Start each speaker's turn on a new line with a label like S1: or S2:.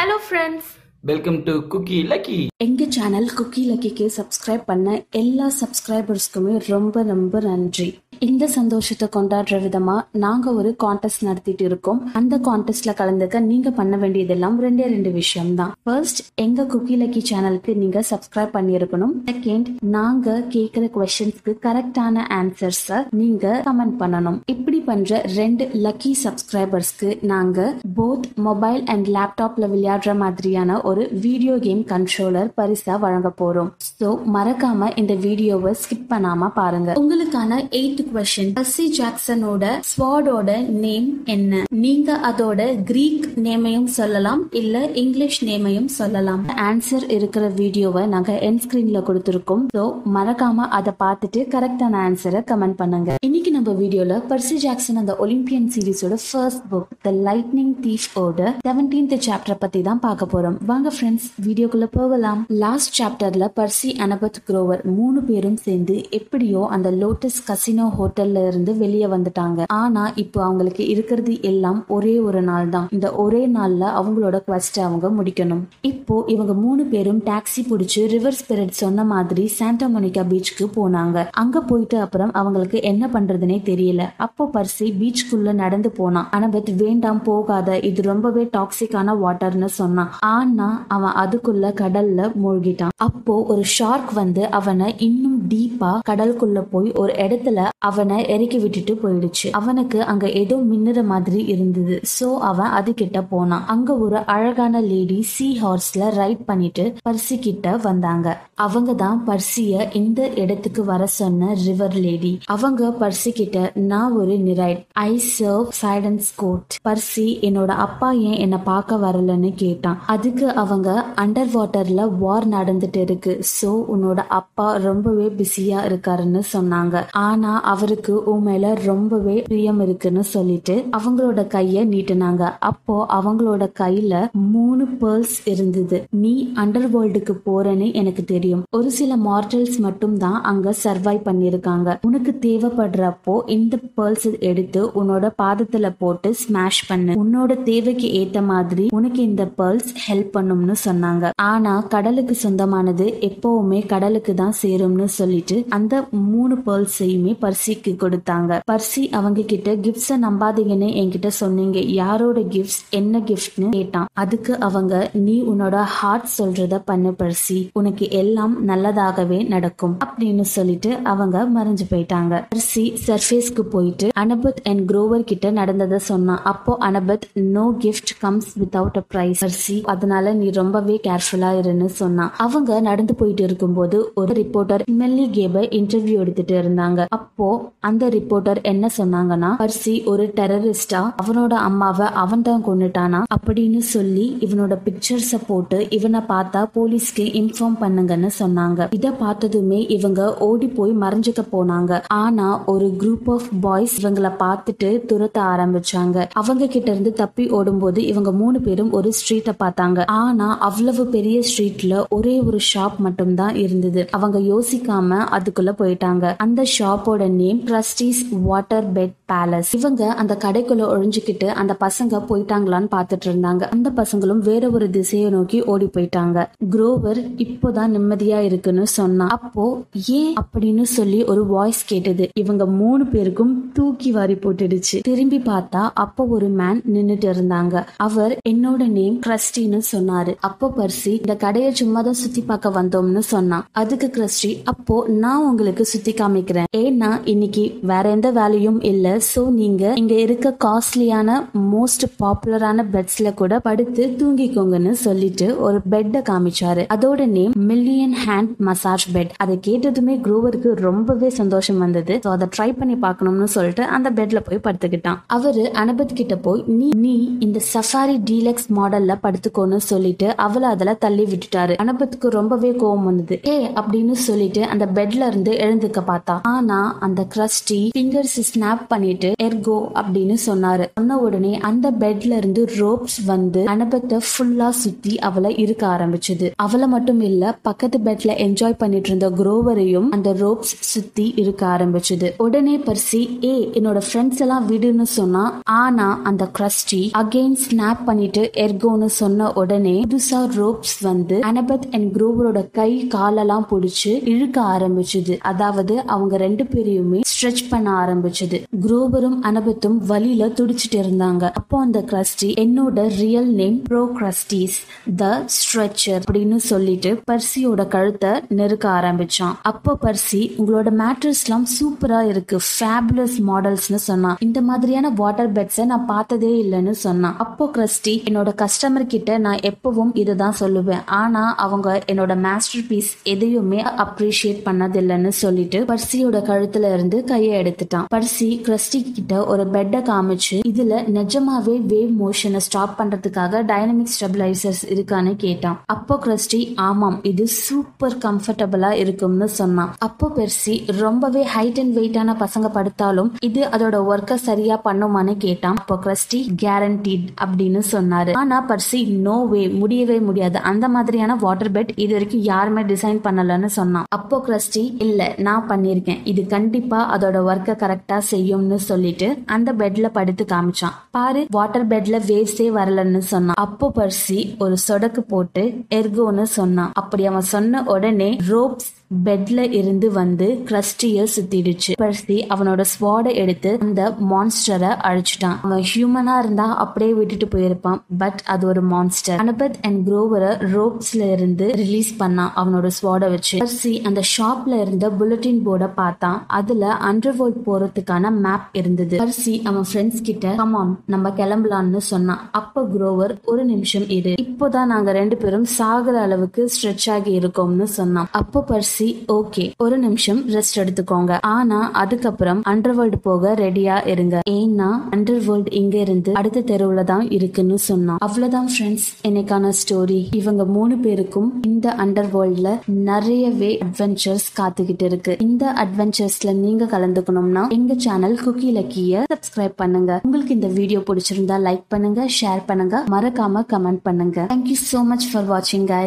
S1: Hello friends
S2: welcome to Cookie Lucky
S3: எங்க channel Cookie லக்கிக்கு subscribe பண்ண எல்லா சப்ஸ்கிரைபர்ஸ்க்குமே ரொம்ப ரொம்ப நன்றி. இந்த சந்தோஷத்தை கொண்டாடுற விதமா நாங்க ஒரு கான்டெஸ்ட் நடத்திட்டு இருக்கோம். அந்த கான்டெஸ்ட்ல கலந்துக்க நீங்க பண்ண வேண்டியதெல்லாம் ரெண்டே ரெண்டு விஷயம் தான் ஃபர்ஸ்ட் எங்க குக்கி லக்கி சேனலுக்கு நீங்க சப்ஸ்கிரைப் பண்ணியிருக்கணும். செகண்ட் நாங்க கேக்குற கொஸ்டின்ஸ்க்கு கரெக்டான ஆன்சர்ஸை நீங்க கமெண்ட் பண்ணணும். இப்படி பண்ற ரெண்டு லக்கி சப்ஸ்கிரைபர்ஸ்க்கு நாங்க போத் மொபைல் அண்ட் லேப்டாப்ல விளையாடுற மாதிரியான ஒரு வீடியோ கேம் கண்ட்ரோலர் பரிசா வழங்க போறோம். சோ மறக்காம இந்த வீடியோவை ஸ்கிப் பண்ணாம பாருங்க. உங்களுக்கான எயிட் கொஸ்டின் பர்சி ஜாக்சனோட ஸ்வாடோட நேம் என்ன? நீங்க அதோட கிரீக் நேமையும் சொல்லலாம் இல்ல இங்கிலீஷ் நேமையும் சொல்லலாம். ஆன்சர் இருக்கிற வீடியோவை நாங்க என் ஸ்கிரீன்ல கொடுத்திருக்கோம். சோ மறக்காம அதை பார்த்துட்டு கரெக்டான ஆன்சரை கமெண்ட் பண்ணுங்க. இன்னைக்கு நம்ம வீடியோல பர்சி ஜாக்சன் அந்த Olympian சீரிஸோட first book the lightning thief ஓட செவன்டீன்த் சாப்டர் பத்தி தான் பார்க்க போறோம். வாங்க ஃப்ரெண்ட்ஸ் வீடியோக்குள்ள போகலாம். லாஸ்ட் சாப்டர்ல பர்சி அனபத் குரோவர் மூணு பேரும் சேர்ந்து எப்படியோ அந்த லோட்டஸ் கசினோ ஹோட்டல்ல இருந்து வெளியே வந்துட்டாங்க. ஆனா இப்போ அவங்களுக்கு இருக்கிறது எல்லாம் ஒரே ஒரு நாள் தான். இந்த ஒரே நாள்ல அவங்களோட quest அவங்க முடிக்கணும். இப்போ இவங்க மூணு பேரும் டாக்ஸி பிடிச்சு ரிவர் ஸ்பிரிட் சொன்ன மாதிரி சாண்டா மோனிகா பீச்சுக்கு போனாங்க. அங்க போயிட்டு அப்புறம் அவங்களுக்கு என்ன பண்றதுனே தெரியல. அப்போ பர்சி பீச்சுக்குள்ள நடந்து போனான். அனபத் வேண்டாம் போகாத. இது ரொம்பவே டாக்ஸிக்கான வாட்டர்னு சொன்னான். ஆனா அவன் அதுக்குள்ள கடல்ல மூழ்கிட்டான். அப்போ ஒரு ஷார்க் வந்து அவனை இன்னும் டீப்பா கடலுக்குள்ள போய் ஒரு இடத்துல அவனை இறக்கி விட்டுட்டு போயிடுச்சு. அவனுக்கு அங்க ஏதோ மின்னுற மாதிரி இருந்தது. சோ அவன் அது கிட்ட போனான். அங்க ஒரு அழகான லேடி சீ ஹார்ஸ்ல ரைட் பண்ணிட்டு பர்சி கிட்ட வந்தாங்க. அவங்க தான் பர்சிய இந்த இடத்துக்கு வர சொன்ன ரிவர் லேடி அவங்க பர்சி கிட்ட நான் ஒரு நிரைட் ஐ சர்வ் சைடன்ஸ் கோட் பர்சி என்னோட அப்பா ஏன் என்ன பார்க்க வரலன்னு கேட்டான். அதுக்கு அவங்க அண்டர் வாட்டர்ல வார் நடந்துட்டு இருக்கு. சோ உன்னோட அப்பா ரொம்பவே பிஸியா இருக்காருன்னு சொன்னாங்க. ஆனா அவருக்கு உன் மேல ரொம்பவே பிரியம் இருக்குன்னு சொல்லிட்டு அவங்களோட கைய நீட்டினாங்க. அப்போ அவங்களோட கையில மூணு பேர்ல்ஸ் இருந்தது. நீ அண்டர் வேர்ல்டுக்கு போறேன்னு எனக்கு தெரியும். ஒரு சில மார்டல்ஸ் மட்டும் தான் அங்க சர்வைவ் பண்ணிருக்காங்க உனக்கு தேவைப்படுறப்போ இந்த பேர்ல்ஸ் எடுத்து உன்னோட பாதத்துல போட்டு ஸ்மாஷ் பண்ணு. உன்னோட தேவைக்கு ஏத்த மாதிரி உனக்கு இந்த பேர்ல்ஸ் ஹெல்ப் பண்ணும்னு சொன்னாங்க. ஆனா கடலுக்கு சொந்தமானது எப்பவுமே கடலுக்கு தான் சேரும்னு சொல்லிட்டு அந்த மூணு பேர்ல்ஸையுமே பர்சிக்கு கொடுத்தாங்க. பர்சி அவங்க கிட்ட கிஃப்ட்ஸ நம்பாதீங்கன்னு என்கிட்ட சொன்னீங்க. யாரோட கிஃப்ட்ஸ் என்ன கிஃப்ட்னு கேட்டான். அதுக்கு அவங்க நீ உன்னோட ஹார்ட் சொல்றத பண்ணு பர்சி. உனக்கு எல்லாம் நல்லதாகவே நடக்கும். அப்படின்னு சொல்லிட்டு அவங்க மறைஞ்சு போயிட்டாங்க. பர்சி சர்ஃபேஸ்க்கு போயிட்டு அனபத் அண்ட் குரோவர் கிட்ட நடந்ததை சொன்னான் அப்போ Annabeth no gift comes without a price Percy அதனால நீ ரொம்பவே கேர்ஃபுல்லா இருன்னு சொன்னான் அவங்க நடந்து போயிட்டு இருக்கும்போது ஒரு ரிப்போர்ட்டர் மெல்லி கேப இன்டர்வியூ எடுத்துட்டு இருந்தாங்க. அப்போ அந்த ரிப்போர்ட்டர் என்ன சொன்னாங்கன்னா பர்சி ஒரு டெரரிஸ்டா அவனோட அம்மாவை அவன் தான் கொண்டுட்டானா அப்படின்னு சொல்லி இவனோட பிக்சர்ஸ போட்டு இவனை பார்த்தா போலீஸ்க்கு இன்ஃபார்ம் பண்ணுங்கன்னு சொன்னாங்க. இத பார்த்ததுமே இவங்க ஓடி போய் மறைஞ்சுக்க போனாங்க. ஆனா ஒரு குரூப் ஆஃப் பாய்ஸ் இவங்களை பார்த்துட்டு துரத்த ஆரம்பிச்சாங்க. அவங்க கிட்ட இருந்து தப்பி ஓடும்போது இவங்க மூணு பேரும் ஒரு ஸ்ட்ரீட்டை பார்த்தாங்க. ஆனா அவ்வளவு பெரிய ஸ்ட்ரீட்ல ஒரே ஒரு ஷாப் மட்டும் தான் இருந்தது. அவங்க யோசிக்காம அதுக்குள்ள போயிட்டாங்க. அந்த ஷாப்போட name Crusty's water bed palace இவங்க அந்த கடைக்குள்ள ஒழிஞ்சுக்கிட்டு அந்த பசங்க போயிட்டாங்களான்னு பாத்துட்டு இருந்தாங்க. அந்த பசங்களும் வேற ஒரு திசையை நோக்கி ஓடி போயிட்டாங்க. குரோவர் இப்போதான் நிம்மதியா இருக்குன்னு சொன்னான். அப்போ ஏன் அப்படின்னு சொல்லி ஒரு வாய்ஸ் கேட்டது. இவங்க மூணு பேருக்கும் தூக்கி வாரி போட்டுடுச்சு. திரும்பி பார்த்தா அப்போ ஒரு மேன் நின்னுட்டு இருந்தாங்க. அவர் என்னோட நேம் கிறிஸ்டின்னு சொன்னாரு. அப்போ பர்சி இந்த கடையை சும்மா தான் சுத்தி பார்க்க வந்தோம்னு சொன்னான். அதுக்கு கிறிஸ்டி அப்போ நான் உங்களுக்கு சுத்தி காமிக்கிறேன். ஏன்னா இன்னைக்கு வேற எந்த வேலையும் இல்ல சோ நீங்க இங்க இருக்க காஸ்ட்லியான மோஸ்ட் பாப்புலரான பெட்ஸ்ல கூட படுத்து தூங்கிக்கோங்கன்னு சொல்லிட்டு ஒரு பெட்டை காமிச்சாரு. அதோட name million hand massage bed அதை கேட்டதுமே குரோவருக்கு ரொம்பவே சந்தோஷம் வந்தது. ஸோ அதை ட்ரை பண்ணி பார்க்கணும்னு சொல்லிட்டு அந்த பெட்ல போய் படுத்துக்கிட்டான். அவரு அனபத் கிட்ட போய் நீ நீ இந்த சஃபாரி டீலக்ஸ் மாடல்ல படுத்துக்கோன்னு சொல்லிட்டு அவளை அதுல தள்ளி விட்டுட்டாரு. அனபத்துக்கு ரொம்பவே கோவம் வந்தது. ஏ அப்படின்னு சொல்லிட்டு அந்த பெட்ல இருந்து எழுந்துக்க பார்த்தா ஆனா அந்த கிரஸ்டி ஃபிங்கர்ஸ் ஸ்னாப் பண்ணி பண்ணிட்டு எர்கோ அப்படின்னு சொன்னாரு. சொன்ன உடனே அந்த பெட்ல இருந்து ரோப்ஸ் வந்து அனபத்தை ஃபுல்லா சுத்தி அவளை இருக்க ஆரம்பிச்சது. அவளை மட்டும் இல்ல பக்கத்து பெட்ல என்ஜாய் பண்ணிட்டு இருந்த குரோவரையும் அந்த ரோப்ஸ் சுத்தி இருக்க ஆரம்பிச்சது. உடனே பர்சி ஏ என்னோட ஃப்ரெண்ட்ஸ் எல்லாம் விடுன்னு சொன்னா ஆனா அந்த கிரஸ்டி அகைன் ஸ்னாப் பண்ணிட்டு எர்கோன்னு சொன்ன உடனே புதுசா ரோப்ஸ் வந்து அனபத் அண்ட் குரோவரோட கை காலெல்லாம் பிடிச்சு இழுக்க ஆரம்பிச்சது. அதாவது அவங்க ரெண்டு பேரையுமே ஸ்ட்ரெச் பண்ண ஆரம்பிச்சது. குரோவரும் அனபத்தும் வலியில துடிச்சிட்டு இருந்தாங்க. அப்போ அந்த கிரஸ்டி என்னோட real name Procrustes the stretcher அப்படின்னு சொல்லிட்டு பர்சியோட கழுத்தை நெருக்க ஆரம்பிச்சான். அப்போ பர்சி உங்களோட மேட்ரஸ்லாம் சூப்பரா இருக்கு ஃபேபுலஸ் மாடல்ஸ்னு சொன்னான். இந்த மாதிரியான வாட்டர் பெட்ஸை நான் பார்த்ததே இல்லைன்னு சொன்னான். அப்போ கிரஸ்டி என்னோட கஸ்டமர் கிட்ட நான் எப்பவும் இதை தான் சொல்லுவேன். ஆனா அவங்க என்னோட மாஸ்டர் பீஸ் எதையுமே அப்ரிஷியேட் பண்ணதில்லைன்னு சொல்லிட்டு பர்சியோட கழுத்துல இருந்து கையை எடுத்துட்டான். பர்சி கிரஸ்டி கிட்ட ஒரு பெட்டை காமிச்சு இதுல நிஜமாவே வேவ் மோஷனை ஸ்டாப் பண்றதுக்காக டைனமிக் ஸ்டெபிலைசர்ஸ் இருக்கான்னு கேட்டான். அப்போ கிறிஸ்டி ஆமாம் இது சூப்பர் கம்ஃபர்டபுளா இருக்கும்னு சொன்னான். அப்போ பெர்சி ரொம்பவே ஹைட் அண்ட் வெயிட்டான பசங்க படுத்தாலும் இது அதோட ஒர்க்கை சரியா பண்ணுமான்னு கேட்டான். அப்போ கிரஸ்டி கேரண்டீட் அப்படின்னு சொன்னாரு. ஆனா பர்சி நோ வே முடியவே முடியாது. அந்த மாதிரியான வாட்டர் பெட் இது வரைக்கும் யாருமே டிசைன் பண்ணலன்னு சொன்னான். அப்போ கிறிஸ்டி இல்ல நான் பண்ணிருக்கேன் இது கண்டிப்பா அதோட ஒர்க்கை கரெக்டா செய்யும்னு சொல்லிட்டு அந்த பெட்ல படுத்து காமிச்சான். பாரு வாட்டர் பெட்ல வேவ்ஸே வரலன்னு சொன்னான். அப்போ பர்சி ஒரு சொடக்கு போட்டு எர்கோன்னு சொன்னான். அப்படி அவன் சொன்ன உடனே ரோப்ஸ் பெட்ல இருந்து வந்து கிரஸ்டிய சுத்திடுச்சு. பர்சி அவனோட ஸ்வாடை எடுத்து அந்த மான்ஸ்டரை அழிச்சிட்டான். அவன் ஹியூமனா இருந்தா அப்படியே விட்டுட்டு போயிருப்பான். பட் அது ஒரு மான்ஸ்டர் அனபத் அண்ட் குரோவரை ரோப்ஸ்ல இருந்து ரிலீஸ் பண்ணான் அவனோட ஸ்வாடை வச்சு. பர்சி அந்த ஷாப்ல இருந்த புல்லட்டின் போர்டை பார்த்தான். அதுல அண்டர்வேர்ல்ட் போறதுக்கான மேப் இருந்தது. பர்சி அவன் ஃப்ரெண்ட்ஸ் கிட்ட கமான் நம்ம கிளம்பலாம்னு சொன்னான். அப்ப குரோவர் ஒரு நிமிஷம் இரு. இப்போதான் நாங்க ரெண்டு பேரும் சாகுற அளவுக்கு ஸ்ட்ரெச் ஆகி இருக்கோம்னு சொன்னான். அப்போ பர்சி ஓகே ஒரு நிமிஷம் ரெஸ்ட் எடுத்துக்கோங்க. ஆனா அதுக்கப்புறம் அண்டர்வேர்ல்டு போக ரெடியா இருங்க. ஏன்னா அண்டர்வேர்ல்டு இங்க இருந்து அடுத்த தெருவுல தான் இருக்குன்னு சொன்னான். அவ்வளவுதான் ஃப்ரெண்ட்ஸ் எனக்கான ஸ்டோரி இவங்க மூணு பேருக்கும் இந்த அண்டர்வேர்ல்ட்ல நிறையவே அட்வென்ச்சர்ஸ் காத்துக்கிட்டு இருக்கு. இந்த அட்வென்ச்சர்ஸ்ல நீங்க கலந்துக்கணும்னா எங்க சேனல் குக்கி லக்கிய சப்ஸ்கிரைப் பண்ணுங்க. உங்களுக்கு இந்த வீடியோ பிடிச்சிருந்தா லைக் பண்ணுங்க ஷேர் பண்ணுங்க. மறக்காம கமெண்ட் பண்ணுங்க. தேங்க்யூ சோ மச் ஃபார் வாட்சிங் கை